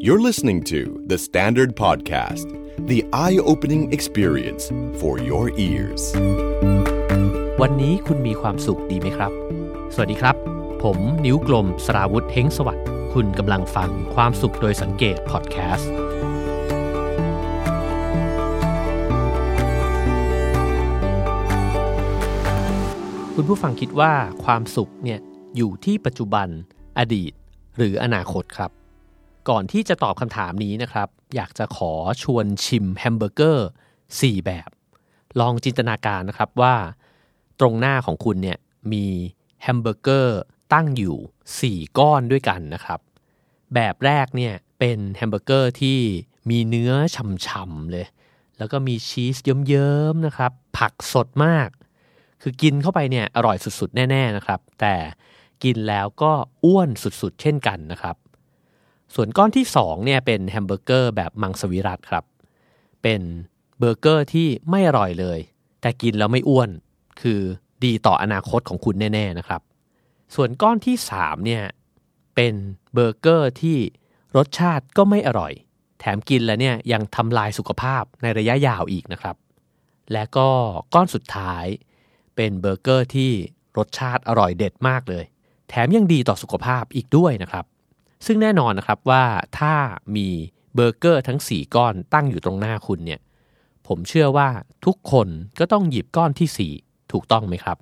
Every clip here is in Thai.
You're listening to The Standard Podcast, the eye opening experience for your ears. วันนี้คุณมีความสุขดีไหมครับ สวัสดีครับ ผมนิ้วกลมสราวุธเฮงสวัสดิ์คุณกำลังฟังความสุขโดยสังเกตพอดแคสต์คุณผู้ฟังคิดว่าความสุขเนี่ยอยู่ที่ปัจจุบัน อดีต หรืออนาคตครับ ก่อนที่จะตอบคำถามนี้นะครับ อยากจะขอชวนชิมแฮมเบอร์เกอร์ 4 แบบ ลองจินตนาการนะครับว่า ตรงหน้าของคุณเนี่ยมีแฮมเบอร์เกอร์ตั้งอยู่ 4 ก้อนด้วยกันนะครับ แบบแรกเนี่ยเป็นแฮมเบอร์เกอร์ที่มีเนื้อฉ่ำๆเลย แล้วก็มีชีสเยิ้มๆนะครับ ผักสดมาก คือกินเข้าไปเนี่ยอร่อยสุดๆ แน่ ๆนะครับ แต่กินแล้วก็อ้วนสุดๆ เช่นกันนะครับ ส่วนก้อนที่2เนี่ยเป็นแฮมเบอร์เกอร์แบบมังสวิรัติครับ เป็นเบอร์เกอร์ที่ไม่อร่อยเลย แต่กินแล้วไม่อ้วน คือดีต่ออนาคตของคุณแน่ๆนะครับ ส่วนก้อนที่3เนี่ยเป็นเบอร์เกอร์ที่รสชาติก็ไม่อร่อย แถมกินแล้วเนี่ยยังทำลายสุขภาพในระยะยาวอีกนะครับ และก็ก้อนสุดท้ายเป็นเบอร์เกอร์ที่รสชาติอร่อยเด็ดมากเลย แถมยังดีต่อสุขภาพอีกด้วยนะครับ ซึ่งแน่นอนนะครับว่าถ้ามีเบอร์เกอร์ทั้ง 4 ก้อนตั้งอยู่ตรงหน้าคุณเนี่ยผมเชื่อว่าทุกคนก็ต้องหยิบก้อนที่ 4 ถูกต้องไหมครับ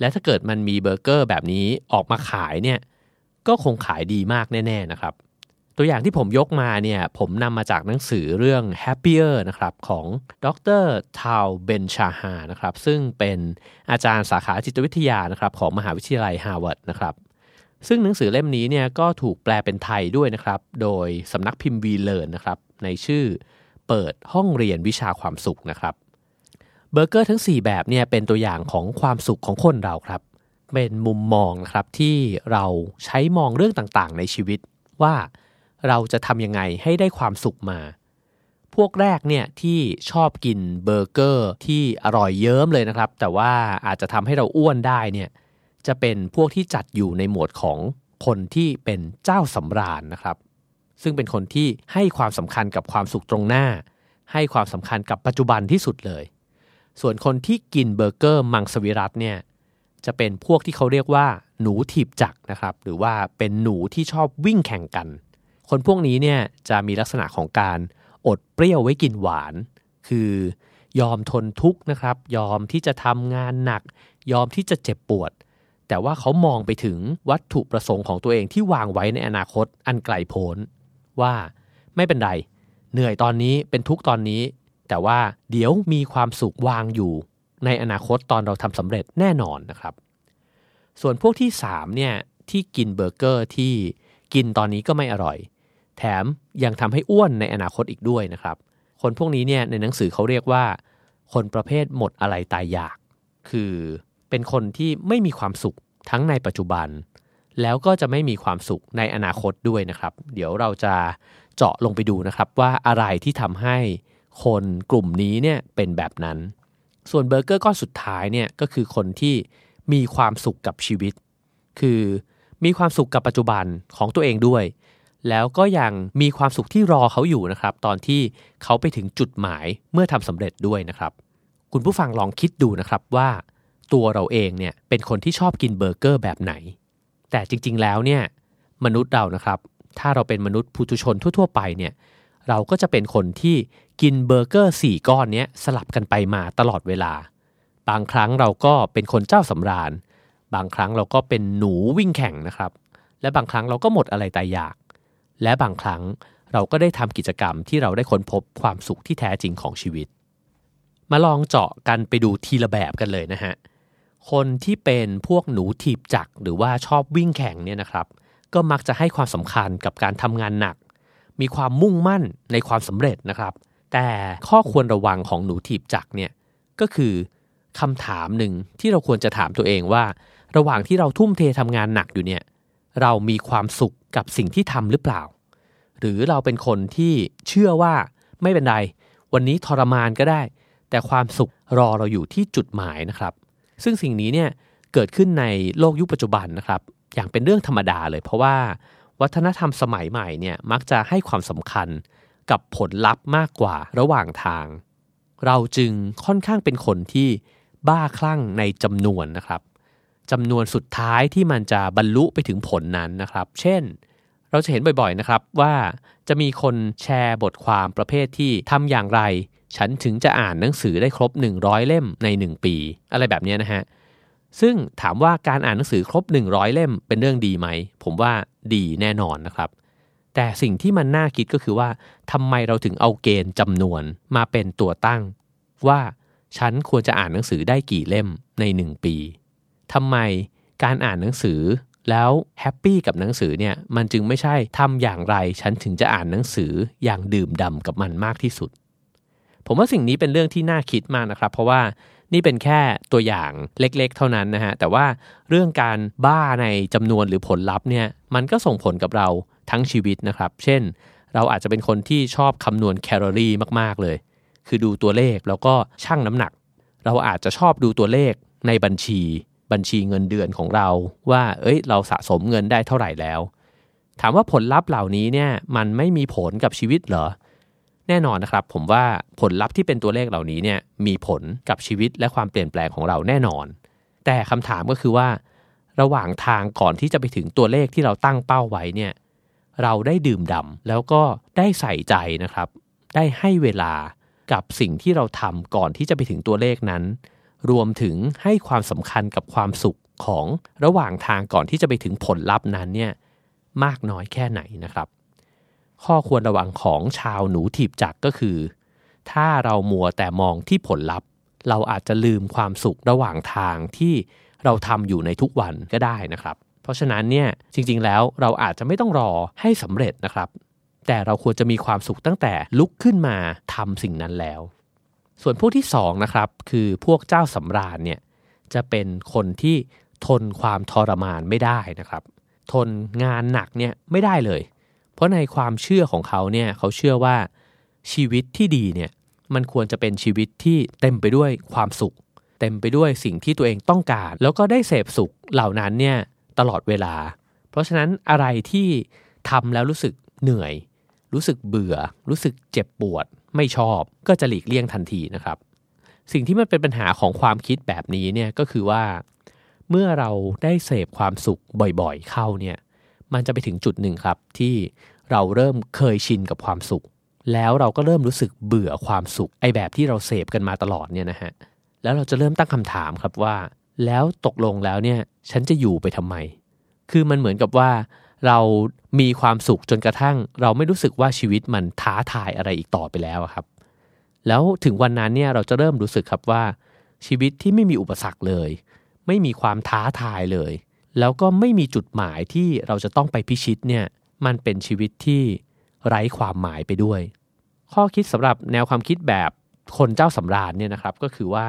และถ้าเกิดมันมีเบอร์เกอร์แบบนี้ออกมาขายเนี่ยก็คงขายดีมากแน่ ๆนะครับ ตัวอย่างที่ผมยกมาเนี่ยผมนำมาจากหนังสือเรื่อง Happier นะครับของดร. Tal Ben-Shahar นะครับซึ่งเป็นอาจารย์สาขาจิตวิทยานะครับของมหาวิทยาลัยฮาร์วาร์ดนะครับ ซึ่งหนังสือเล่มนี้เนี่ยก็ถูกแปลเป็นไทยด้วยนะครับ โดยสำนักพิมพ์วีเลิร์นนะครับ ในชื่อเปิดห้องเรียนวิชาความสุขนะครับเบอร์เกอร์ทั้ง 4 แบบเนี่ยเป็นตัวอย่างของความสุขของคนเราครับ เป็นมุมมองนะครับที่เราใช้มองเรื่องต่างๆ ในชีวิตว่าเราจะทำยังไงให้ได้ความสุขมา พวกแรกเนี่ยที่ชอบกินเบอร์เกอร์ที่อร่อยเยิ้มเลยนะครับ แต่ว่าอาจจะทำให้เราอ้วนได้เนี่ย จะเป็นพวกที่จัดอยู่ในหมวดของคนที่เป็นเจ้าสำราญนะครับ ซึ่งเป็นคนที่ให้ความสำคัญกับความสุขตรงหน้า ให้ความสำคัญกับปัจจุบันที่สุดเลย ส่วนคนที่กินเบอร์เกอร์มังสวิรัตเนี่ยจะเป็นพวกที่เขาเรียกว่า หนูถีบจักรนะครับ หรือว่าเป็นหนูที่ชอบวิ่งแข่งกัน คนพวกนี้เนี่ยจะมีลักษณะของการอดเปรี้ยวไว้กินหวาน คือยอมทนทุกข์นะครับ ยอมที่จะทำงานหนัก ยอมที่จะเจ็บปวด แต่ว่าเขามองไปถึงวัตถุประสงค์ของตัวเองที่วางไว้ในอนาคตอันไกลโพ้นว่าไม่เป็นไร เหนื่อยตอนนี้เป็นทุกตอนนี้ แต่ว่าเดี๋ยวมีความสุขวางอยู่ ในอนาคตตอนเราทำสำเร็จแน่นอนนะครับ ส่วนพวกที่3เนี่ยที่กินเบอร์เกอร์ที่กินตอนนี้ก็ไม่อร่อย แถมยังทำให้อ้วนในอนาคตอีกด้วยนะครับ คนพวกนี้เนี่ยในหนังสือเขาเรียกว่า คนประเภทหมดอะไรตายอยาก คือ เป็นคนที่ไม่มีความสุขทั้งในปัจจุบัน แล้วก็จะไม่มีความสุขในอนาคตด้วยนะครับ เดี๋ยวเราจะเจาะลงไปดูนะครับว่าอะไรที่ทำให้คนกลุ่มนี้เนี่ยเป็นแบบนั้น ส่วนเบอร์เกอร์ก้อนสุดท้ายเนี่ยก็คือคนที่มีความสุขกับชีวิต คือมีความสุขกับปัจจุบันของตัวเองด้วย แล้วก็ยังมีความสุขที่รอเขาอยู่นะครับ ตอนที่เขาไปถึงจุดหมายเมื่อทำสำเร็จด้วยนะครับ คุณผู้ฟังลองคิดดูนะครับว่า ตัวเราเองเนี่ยเป็นคนที่ชอบกินเบอร์เกอร์แบบไหน แต่จริงๆแล้วเนี่ยมนุษย์เรานะครับ ถ้าเราเป็นมนุษย์ผู้ทุชนทั่ว ๆ ไปเนี่ยเราก็จะเป็นคนที่กินเบอร์เกอร์4ก้อนเนี้ยสลับกันไปมาตลอดเวลา บางครั้งเราก็เป็นคนเจ้าสำราญ บางครั้งเราก็เป็นหนูวิ่งแข่งนะครับ และบางครั้งเราก็หมดอะไรตายอยาก และบางครั้งเราก็ได้ทำกิจกรรมที่เราได้ค้นพบความสุขที่แท้จริงของชีวิต มาลองเจาะกันไปดูทีละแบบกันเลยนะฮะ คนที่เป็นพวกหนูถีบจักรหรือว่าชอบวิ่งแข่งเนี่ยนะครับ ก็มักจะให้ความสำคัญกับการทำงานหนัก มีความมุ่งมั่นในความสำเร็จนะครับ แต่ข้อควรระวังของหนูถีบจักรเนี่ยก็คือคำถามหนึ่งที่เราควรจะถามตัวเองว่า ระหว่างที่เราทุ่มเททำงานหนักอยู่เนี่ย เรามีความสุขกับสิ่งที่ทำหรือเปล่า หรือเราเป็นคนที่เชื่อว่าไม่เป็นไร วันนี้ทรมานก็ได้ แต่ความสุขรอเราอยู่ที่จุดหมายนะครับ ซึ่งสิ่งนี้เนี่ยเกิดขึ้นในโลกยุคปัจจุบันนะครับ อย่างเป็นเรื่องธรรมดาเลย เพราะว่าวัฒนธรรมสมัยใหม่เนี่ยมักจะให้ความสำคัญกับผลลัพธ์มากกว่าระหว่างทาง เราจึงค่อนข้างเป็นคนที่บ้าคลั่งในจำนวนนะครับจำนวนสุดท้ายที่มันจะบรรลุไปถึงผลนั้นนะครับ เช่น เราจะเห็นบ่อยๆนะครับว่าจะมีคนแชร์บทความประเภทที่ทำอย่างไร ฉันถึงจะอ่านหนังสือได้ครบ 100 เล่มใน 1 ปี อะไรแบบนี้นะฮะ ซึ่งถามว่าการอ่านหนังสือครบ 100 เล่มเป็นเรื่องดีไหม ผมว่าดีแน่นอนนะครับ แต่สิ่งที่มันน่าคิดก็คือว่าทำไมเราถึงเอาเกณฑ์จำนวนมาเป็นตัวตั้ง ว่าฉันควรจะอ่านหนังสือได้กี่เล่มใน 1 ปีทำไมการอ่านหนังสือแล้วแฮปปี้กับหนังสือเนี่ยมันจึงไม่ใช่ทำอย่างไร ฉันถึงจะอ่านหนังสืออย่างดื่มด่ากับมันมากที่สุด ผมว่าสิ่งนี้เป็นเรื่องที่น่าคิดมากนะครับ เพราะว่านี่เป็นแค่ตัวอย่างเล็กๆ เท่านั้นนะฮะ แต่ว่าเรื่องการบ้าในจำนวนหรือผลลัพธ์เนี่ยมันก็ส่งผลกับเราทั้งชีวิตนะครับ เช่น เราอาจจะเป็นคนที่ชอบคำนวณแคลอรี่มากๆเลย คือดูตัวเลขแล้วก็ชั่งน้ำหนัก เราอาจจะชอบดูตัวเลขในบัญชี บัญชีเงินเดือนของเรา ว่า เอ้ย เราสะสมเงินได้เท่าไหร่แล้ว ถามว่าผลลัพธ์เหล่านี้เนี่ยมันไม่มีผลกับชีวิตเหรอ แน่นอนนะครับ ผมว่าผลลัพธ์ที่เป็นตัวเลขเหล่านี้เนี่ยมีผลกับชีวิตและความเปลี่ยนแปลงของเราแน่นอน แต่คำถามก็คือว่า ระหว่างทางก่อนที่จะไปถึงตัวเลขที่เราตั้งเป้าไว้เนี่ยเราได้ดื่มด่าแล้วก็ได้ใส่ใจนะครับ ได้ให้เวลากับสิ่งที่เราทำก่อนที่จะไปถึงตัวเลขนั้น รวมถึงให้ความสำคัญกับความสุขของระหว่างทางก่อนที่จะไปถึงผลลัพธ์นั้นเนี่ยมากน้อยแค่ไหนนะครับ ข้อควรระวังของชาวหนูถีบจักก็คือ ถ้าเรามัวแต่มองที่ผลลัพธ์ เราอาจจะลืมความสุขระหว่างทางที่เราทำอยู่ในทุกวันก็ได้นะครับ เพราะฉะนั้นเนี่ยจริงๆแล้วเราอาจจะไม่ต้องรอให้สำเร็จนะครับ แต่เราควรจะมีความสุขตั้งแต่ลุกขึ้นมาทำสิ่งนั้นแล้ว ส่วนพวกที่2นะครับคือพวกเจ้าสำราญเนี่ยจะเป็นคนที่ทนความทรมานไม่ได้นะครับ ทนงานหนักเนี่ยไม่ได้เลย เพราะในความเชื่อของเขาเนี่ยเขาเชื่อว่าชีวิตที่ดีเนี่ยมันควรจะเป็นชีวิตที่เต็มไปด้วยความสุข เต็มไปด้วยสิ่งที่ตัวเองต้องการ แล้วก็ได้เสพสุขเหล่านั้นเนี่ยตลอดเวลา เพราะฉะนั้นอะไรที่ทำแล้วรู้สึกเหนื่อย รู้สึกเบื่อ รู้สึกเจ็บปวด ไม่ชอบก็จะหลีกเลี่ยงทันทีนะครับ สิ่งที่มันเป็นปัญหาของความคิดแบบนี้เนี่ยก็คือว่า เมื่อเราได้เสพความสุขบ่อยๆ เข้าเนี่ย มันจะไปถึงจุดหนึ่งครับ ที่เราเริ่มเคยชินกับความสุข แล้วเราก็เริ่มรู้สึกเบื่อความสุข ไอแบบที่เราเสพกันมาตลอดเนี่ยนะฮะแล้วเราจะเริ่มตั้งคำถามครับว่า แล้วตกลงแล้วเนี่ยฉันจะอยู่ไปทำไม คือมันเหมือนกับว่า เรามีความสุขจนกระทั่ง เราไม่รู้สึกว่าชีวิตมันท้าทายอะไรอีกต่อไปแล้วครับ แล้วถึงวันนั้นเนี่ยเราจะเริ่มรู้สึกครับว่า ชีวิตที่ไม่มีอุปสรรคเลย ไม่มีความท้าทายเลย แล้วก็ไม่มีจุดหมายที่เราจะต้องไปพิชิตเนี่ยมันเป็นชีวิตที่ไร้ความหมายไปด้วย ข้อคิดสำหรับแนวความคิดแบบคนเจ้าสำราญเนี่ยนะครับก็คือว่า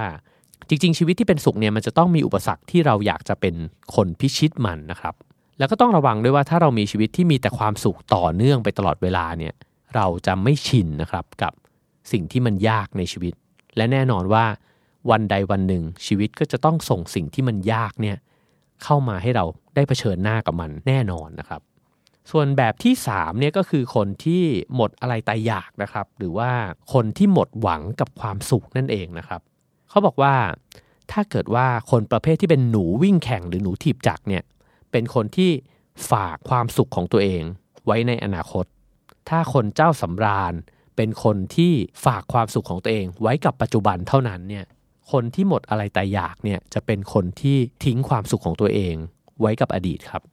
จริง ๆ ชีวิตที่เป็นสุขเนี่ยมันจะต้องมีอุปสรรคที่เราอยากจะเป็นคนพิชิตมันนะครับ แล้วก็ต้องระวังด้วยว่าถ้าเรามีชีวิตที่มีแต่ความสุขต่อเนื่องไปตลอดเวลาเนี่ยเราจะไม่ชินนะครับกับสิ่งที่มันยากในชีวิต และแน่นอนว่าวันใดวันหนึ่งชีวิตก็จะต้องส่งสิ่งที่มันยากเนี่ย เข้ามาให้เราได้เผชิญหน้ากับมันแน่นอนนะครับ ส่วนแบบที่3เนี่ยก็คือคนที่หมดอะไรตายอยากนะครับ หรือว่าคนที่หมดหวังกับความสุขนั่นเองนะครับ เขาบอกว่าถ้าเกิดว่าคนประเภทที่เป็นหนูวิ่งแข่งหรือหนูถีบจักรเนี่ยเป็นคนที่ฝากความสุขของตัวเอง ไว้ในอนาคต ถ้าคนเจ้าสำราญเป็นคนที่ฝากความสุขของตัวเอง ไว้กับปัจจุบันเท่านั้นเนี่ย คนที่หมดอะไรแต่อยากเนี่ยจะเป็นคนที่ทิ้งความสุขของตัวเองไว้กับอดีตครับ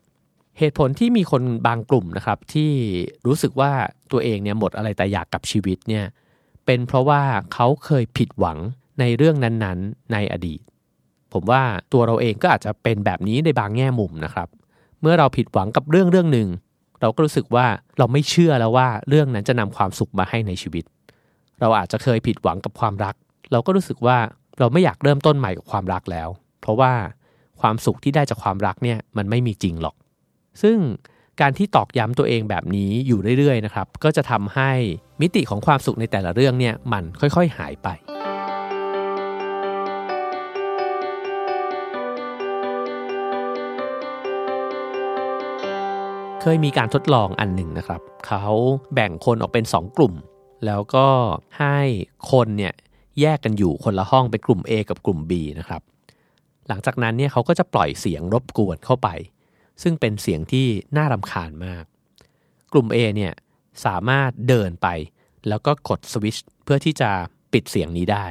เหตุผลที่มีคนบางกลุ่มนะครับที่รู้สึกว่าตัวเองเนี่ยหมดอะไรแต่อยากกับชีวิตเนี่ยเป็นเพราะว่าเขาเคยผิดหวังในเรื่องนั้นๆ ในอดีต ผมว่าตัวเราเองก็อาจจะเป็นแบบนี้ในบางแง่มุมนะครับ เมื่อเราผิดหวังกับเรื่องเรื่องหนึ่งเราก็รู้สึกว่าเราไม่เชื่อแล้วว่าเรื่องนั้นจะนำความสุขมาให้ในชีวิต เราอาจจะเคยผิดหวังกับความรัก เราก็รู้สึกว่า เราไม่อยากเริ่มต้นใหม่กับความรักแล้ว เพราะว่าความสุขที่ได้จากความรักเนี่ยมันไม่มีจริงหรอก ซึ่งการที่ตอกย้ำตัวเองแบบนี้อยู่เรื่อยๆนะครับ ก็จะทำให้มิติของความสุขในแต่ละเรื่องเนี่ยมันค่อยๆหายไป เคยมีการทดลองอันหนึ่งนะครับ เขาแบ่งคนออกเป็น 2 กลุ่ม แล้วก็ให้คนเนี่ย แยกกันอยู่คนละห้องเป็นกลุ่ม A กับกลุ่ม B นะครับ หลังจากนั้นเนี่ยเขาก็จะปล่อยเสียงรบกวนเข้าไป ซึ่งเป็นเสียงที่น่ารำคาญมาก กลุ่ม A เนี่ยสามารถเดินไป แล้วก็กดสวิตช์เพื่อที่จะปิดเสียงนี้ได้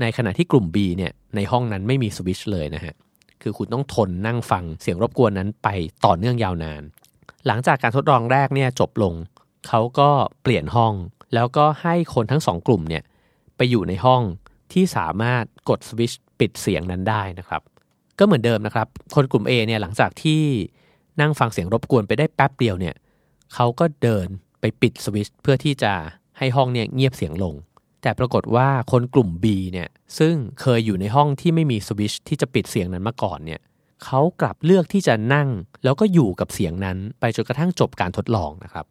ในขณะที่กลุ่ม B เนี่ยในห้องนั้นไม่มีสวิตช์เลยนะฮะ คือคุณต้องทนนั่งฟังเสียงรบกวนนั้นไปต่อเนื่องยาวนาน หลังจากการทดลองแรกเนี่ยจบลง เขาก็เปลี่ยนห้อง แล้วก็ให้คนทั้งสองกลุ่มเนี่ย ไปอยู่ในห้องที่สามารถกดสวิตช์ปิดเสียงนั้นได้นะครับ ก็เหมือนเดิมนะครับ คนกลุ่ม A เนี่ยหลังจากที่นั่งฟังเสียงรบกวนไปได้แป๊บเดียวเนี่ยเขาก็เดินไปปิดสวิตช์เพื่อที่จะให้ห้องเนี่ยเงียบเสียงลง แต่ปรากฏว่าคนกลุ่ม B เนี่ยซึ่งเคยอยู่ในห้องที่ไม่มีสวิตช์ที่จะปิดเสียงนั้นมาก่อนเนี่ยเขากลับเลือกที่จะนั่ง แล้วก็อยู่กับเสียงนั้นไปจนกระทั่งจบการทดลองนะครับ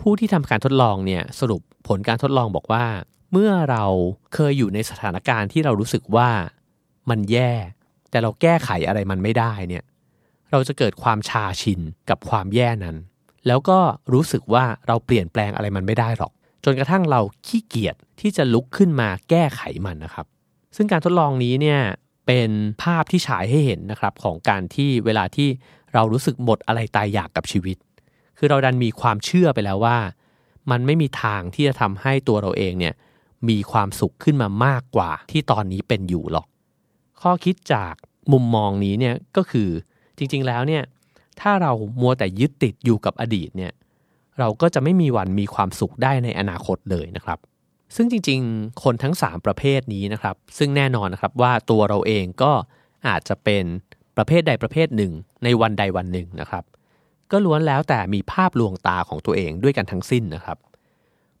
ผู้ที่ทำการทดลองเนี่ยสรุปผลการทดลองบอกว่า เมื่อเราเคยอยู่ในสถานการณ์ที่เรารู้สึกว่ามันแย่ แต่เราแก้ไขอะไรมันไม่ได้เนี่ยเราจะเกิดความชาชินกับความแย่นั้น แล้วก็รู้สึกว่าเราเปลี่ยนแปลงอะไรมันไม่ได้หรอก จนกระทั่งเราขี้เกียจที่จะลุกขึ้นมาแก้ไขมันนะครับ ซึ่งการทดลองนี้เนี่ยเป็นภาพที่ฉายให้เห็นนะครับของการที่เวลาที่เรารู้สึกหมดอะไรตายอยากกับชีวิต คือเราดันมีความเชื่อไปแล้วว่า มันไม่มีทางที่จะทำให้ตัวเราเองเนี่ย มีความสุขขึ้นมามากกว่าที่ตอนนี้เป็นอยู่หรอก ข้อคิดจากมุมมองนี้เนี่ยก็คือจริงๆแล้วเนี่ยถ้าเรามัวแต่ยึดติดอยู่กับอดีตเนี่ยเราก็จะไม่มีวันมีความสุขได้ในอนาคตเลยนะครับ ซึ่งจริงๆ คนทั้ง 3 ประเภทนี้นะครับ ซึ่งแน่นอนนะครับว่าตัวเราเองก็อาจจะเป็นประเภทใดประเภทหนึ่ง ในวันใดวันหนึ่งนะครับ ก็ล้วนแล้วแต่มีภาพลวงตาของตัวเองด้วยกันทั้งสิ้นนะครับ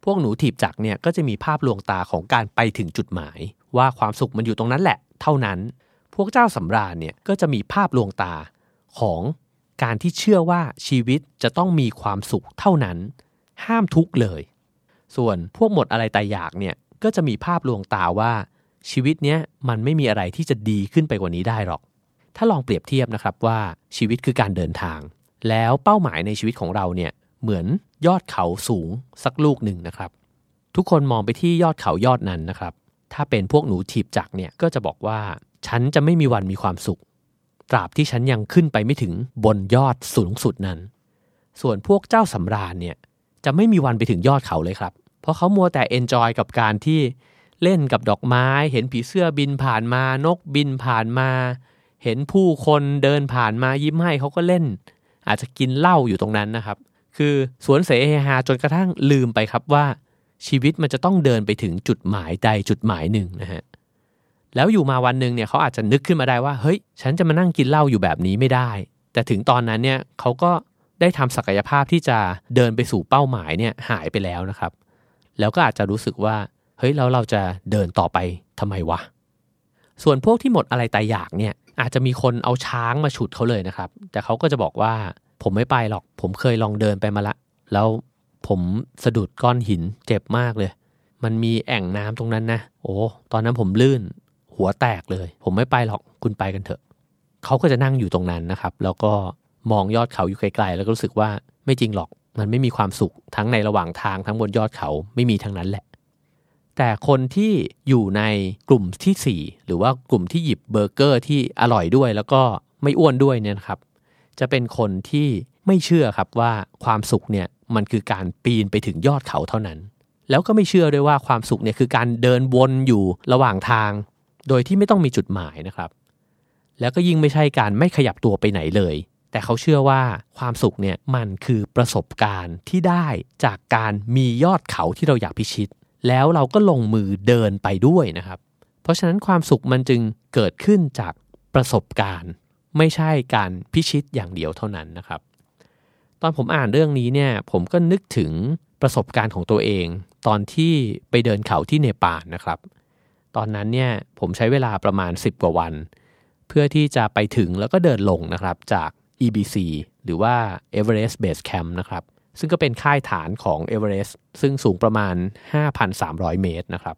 พวกหนูถีบจักเนี่ยก็จะมีภาพลวงตาของการไปถึงจุดหมาย ว่าความสุขมันอยู่ตรงนั้นแหละ เท่านั้น พวกเจ้าสำราญเนี่ยก็จะมีภาพลวงตาของการที่เชื่อว่าชีวิตจะต้องมีความสุขเท่านั้น ห้ามทุกข์เลย ส่วนพวกหมดอะไรตายอยากเนี่ยก็จะมีภาพลวงตาว่า ชีวิตเนี้ยมันไม่มีอะไรที่จะดีขึ้นไปกว่านี้ได้หรอก ถ้าลองเปรียบเทียบนะครับว่าชีวิตคือการเดินทาง แล้วเป้าหมายในชีวิตของเราเนี่ย เหมือนยอดเขาสูงสักลูกหนึ่งนะครับ ทุกคนมองไปที่ยอดเขายอดนั้นนะครับ ถ้าเป็นพวกหนูถีบจักเนี่ยก็จะบอกว่าฉันจะไม่มีวันมีความสุข ตราบที่ฉันยังขึ้นไปไม่ถึงบนยอดสูงสุดนั้น ส่วนพวกเจ้าสำราญเนี่ยจะไม่มีวันไปถึงยอดเขาเลยครับ เพราะเขามัวแต่เอนจอยกับการที่เล่นกับดอกไม้ เห็นผีเสื้อบินผ่านมา นกบินผ่านมา เห็นผู้คนเดินผ่านมายิ้มให้เขาก็เล่น อาจจะกินเหล้าอยู่ตรงนั้นนะครับ คือสวนเสเฮฮาจนกระทั่งลืมไปครับว่าชีวิตมันจะต้องเดินไปถึงจุดหมายใดจุดหมายหนึ่งนะฮะแล้วอยู่มาวันหนึ่งเนี่ยเขาอาจจะนึกขึ้นมาได้ว่าเฮ้ย ฉันจะมานั่งกินเหล้าอยู่แบบนี้ไม่ได้ แต่ถึงตอนนั้นเนี่ยเขาก็ได้ทำศักยภาพที่จะเดินไปสู่เป้าหมายเนี่ยหายไปแล้วนะครับ แล้วก็อาจจะรู้สึกว่าเฮ้ยแล้วเราจะเดินต่อไปทำไมวะ ส่วนพวกที่หมดอะไรตายอยากเนี่ยอาจจะมีคนเอาช้างมาฉุดเขาเลยนะครับ แต่เขาก็จะบอกว่า ผมไม่ไปหรอก ผมเคยลองเดินไปมาละ แล้วผมสะดุดก้อนหินเจ็บมากเลย มันมีแอ่งน้ำตรงนั้นนะ โอ้ ตอนนั้นผมลื่น หัวแตกเลย ผมไม่ไปหรอก คุณไปกันเถอะ เขาก็จะนั่งอยู่ตรงนั้นนะครับ แล้วก็มองยอดเขาอยู่ไกลๆ แล้วก็รู้สึกว่าไม่จริงหรอก มันไม่มีความสุข ทั้งในระหว่างทางทั้งบนยอดเขา ไม่มีทั้งนั้นแหละ แต่คนที่อยู่ในกลุ่มที่ 4 หรือว่ากลุ่มที่หยิบเบอร์เกอร์ที่อร่อยด้วย แล้วก็ไม่อ้วนด้วยเนี่ยนะครับ จะเป็นคนที่ไม่เชื่อครับว่าความสุขเนี่ยมันคือการปีนไปถึงยอดเขาเท่านั้น แล้วก็ไม่เชื่อด้วยว่าความสุขเนี่ยคือการเดินวนอยู่ระหว่างทาง โดยที่ไม่ต้องมีจุดหมายนะครับ แล้วก็ยิ่งไม่ใช่การไม่ขยับตัวไปไหนเลย แต่เขาเชื่อว่าความสุขเนี่ยมันคือประสบการณ์ที่ได้จากการมียอดเขาที่เราอยากพิชิต แล้วเราก็ลงมือเดินไปด้วยนะครับ เพราะฉะนั้นความสุขมันจึงเกิดขึ้นจากประสบการณ์ ไม่ใช่การพิชิตอย่างเดียวเท่านั้นนะครับ ตอนผมอ่านเรื่องนี้เนี่ยผมก็นึกถึงประสบการณ์ของตัวเอง ตอนที่ไปเดินเขาที่เนปาลนะครับ ตอนนั้นเนี่ยผมใช้เวลาประมาณ 10 กว่าวัน เพื่อที่จะไปถึงแล้วก็เดินลงนะครับจาก EBC หรือว่า Everest Base Camp นะครับ ซึ่งก็เป็นค่ายฐานของ Everest ซึ่งสูงประมาณ 5,300 เมตรนะครับ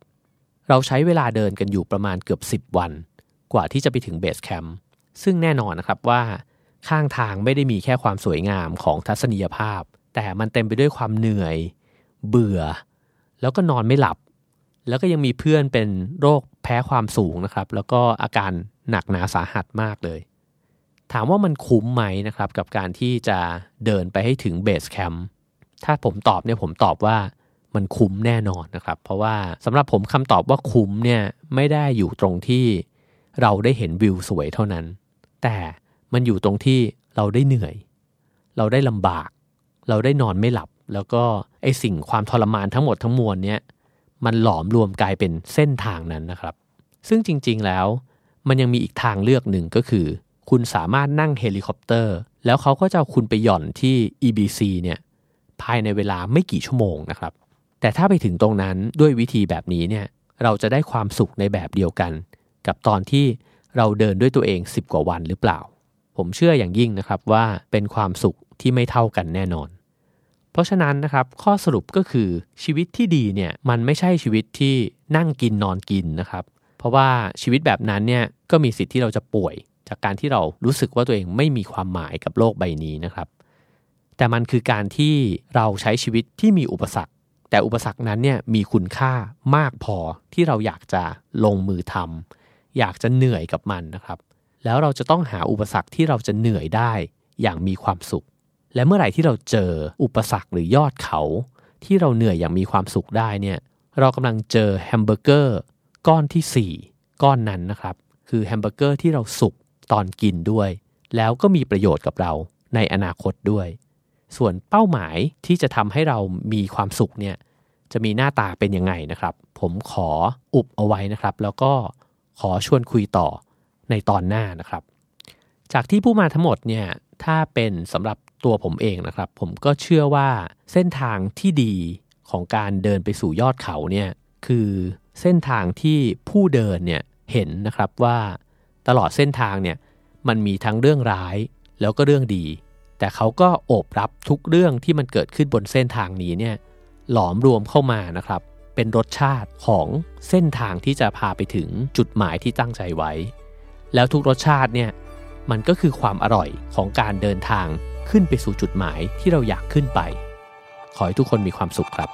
เราใช้เวลาเดินกันอยู่ประมาณเกือบ 10 วัน กว่าที่จะไปถึง base camp ซึ่งแน่นอนนะครับว่าข้างทางไม่ได้มีแค่ความสวยงามของทัศนียภาพ แต่มันเต็มไปด้วยความเหนื่อย เบื่อ แล้วก็นอนไม่หลับ แล้วก็ยังมีเพื่อนเป็นโรคแพ้ความสูงนะครับ แล้วก็อาการหนักหนาสาหัสมากเลย ถามว่ามันคุ้มไหมนะครับ กับการที่จะเดินไปให้ถึง base camp ถ้าผมตอบเนี่ยผมตอบว่ามันคุ้มแน่นอนนะครับ เพราะว่าสำหรับผมคำตอบว่าคุ้มเนี่ยไม่ได้อยู่ตรงที่เราได้เห็นวิวสวยเท่านั้น แต่มันอยู่ตรงที่เราได้เหนื่อย เราได้ลำบาก เราได้นอนไม่หลับ แล้วก็ไอ้สิ่งความทรมานทั้งหมดทั้งมวลเนี่ยมันหลอมรวมกลายเป็นเส้นทางนั้นนะครับ ซึ่งจริง ๆ แล้ว มันยังมีอีกทางเลือกหนึ่งก็คือ คุณสามารถนั่งเฮลิคอปเตอร์ แล้วเขาก็จะเอาคุณไปหย่อนที่ EBC เนี่ยภายในเวลาไม่กี่ชั่วโมงนะครับ แต่ถ้าไปถึงตรงนั้นด้วยวิธีแบบนี้เนี่ยเราจะได้ความสุขในแบบเดียวกัน กับตอนที่ เราเดินด้วยตัวเอง 10 กว่าวันหรือเปล่า ผมเชื่ออย่างยิ่งนะครับว่าเป็นความสุขที่ไม่เท่ากันแน่นอน เพราะฉะนั้นนะครับข้อสรุปก็คือชีวิตที่ดีเนี่ยมันไม่ใช่ชีวิตที่นั่งกินนอนกินนะครับ เพราะว่าชีวิตแบบนั้นเนี่ยก็มีสิทธิ์ที่เราจะป่วย จากการที่เรารู้สึกว่าตัวเองไม่มีความหมายกับโลกใบนี้นะครับ แต่มันคือการที่เราใช้ชีวิตที่มีอุปสรรคแต่อุปสรรคนั้นเนี่ยมีคุณค่ามากพอที่เราอยากจะลงมือทำ อยากจะเหนื่อยกับมันนะครับ แล้วเราจะต้องหาอุปสรรคที่เราจะเหนื่อยได้อย่างมีความสุข และเมื่อไหร่ที่เราเจออุปสรรคหรือยอดเขา ที่เราเหนื่อยอย่างมีความสุขได้เนี่ยเรากำลังเจอแฮมเบอร์เกอร์ก้อนที่ 4 ก้อนนั้นนะครับ คือแฮมเบอร์เกอร์ที่เราสุกตอนกินด้วย แล้วก็มีประโยชน์กับเราในอนาคตด้วย ส่วนเป้าหมายที่จะทำให้เรามีความสุขเนี่ยจะมีหน้าตาเป็นยังไงนะครับ ผมขออุบเอาไว้นะครับ แล้วก็ ขอชวนคุยต่อในตอนหน้านะครับ จากที่ผู้มาทั้งหมดเนี่ยถ้าเป็นสำหรับตัวผมเองนะครับ ผมก็เชื่อว่าเส้นทางที่ดีของการเดินไปสู่ยอดเขาเนี่ยคือเส้นทางที่ผู้เดินเนี่ยเห็นนะครับว่าตลอดเส้นทางเนี่ยมันมีทั้งเรื่องร้ายแล้วก็เรื่องดี แต่เขาก็โอบรับทุกเรื่องที่มันเกิดขึ้นบนเส้นทางนี้เนี่ยหลอมรวมเข้ามานะครับ เป็นรสชาติของเส้นทางที่จะพาไปถึงจุดหมายที่ตั้งใจไว้ แล้วทุกรสชาติเนี่ยมันก็คือความอร่อยของการเดินทางขึ้นไปสู่จุดหมายที่เราอยากขึ้นไป ขอให้ทุกคนมีความสุขครับ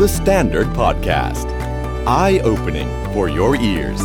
The Standard Podcast. Eye opening for your ears.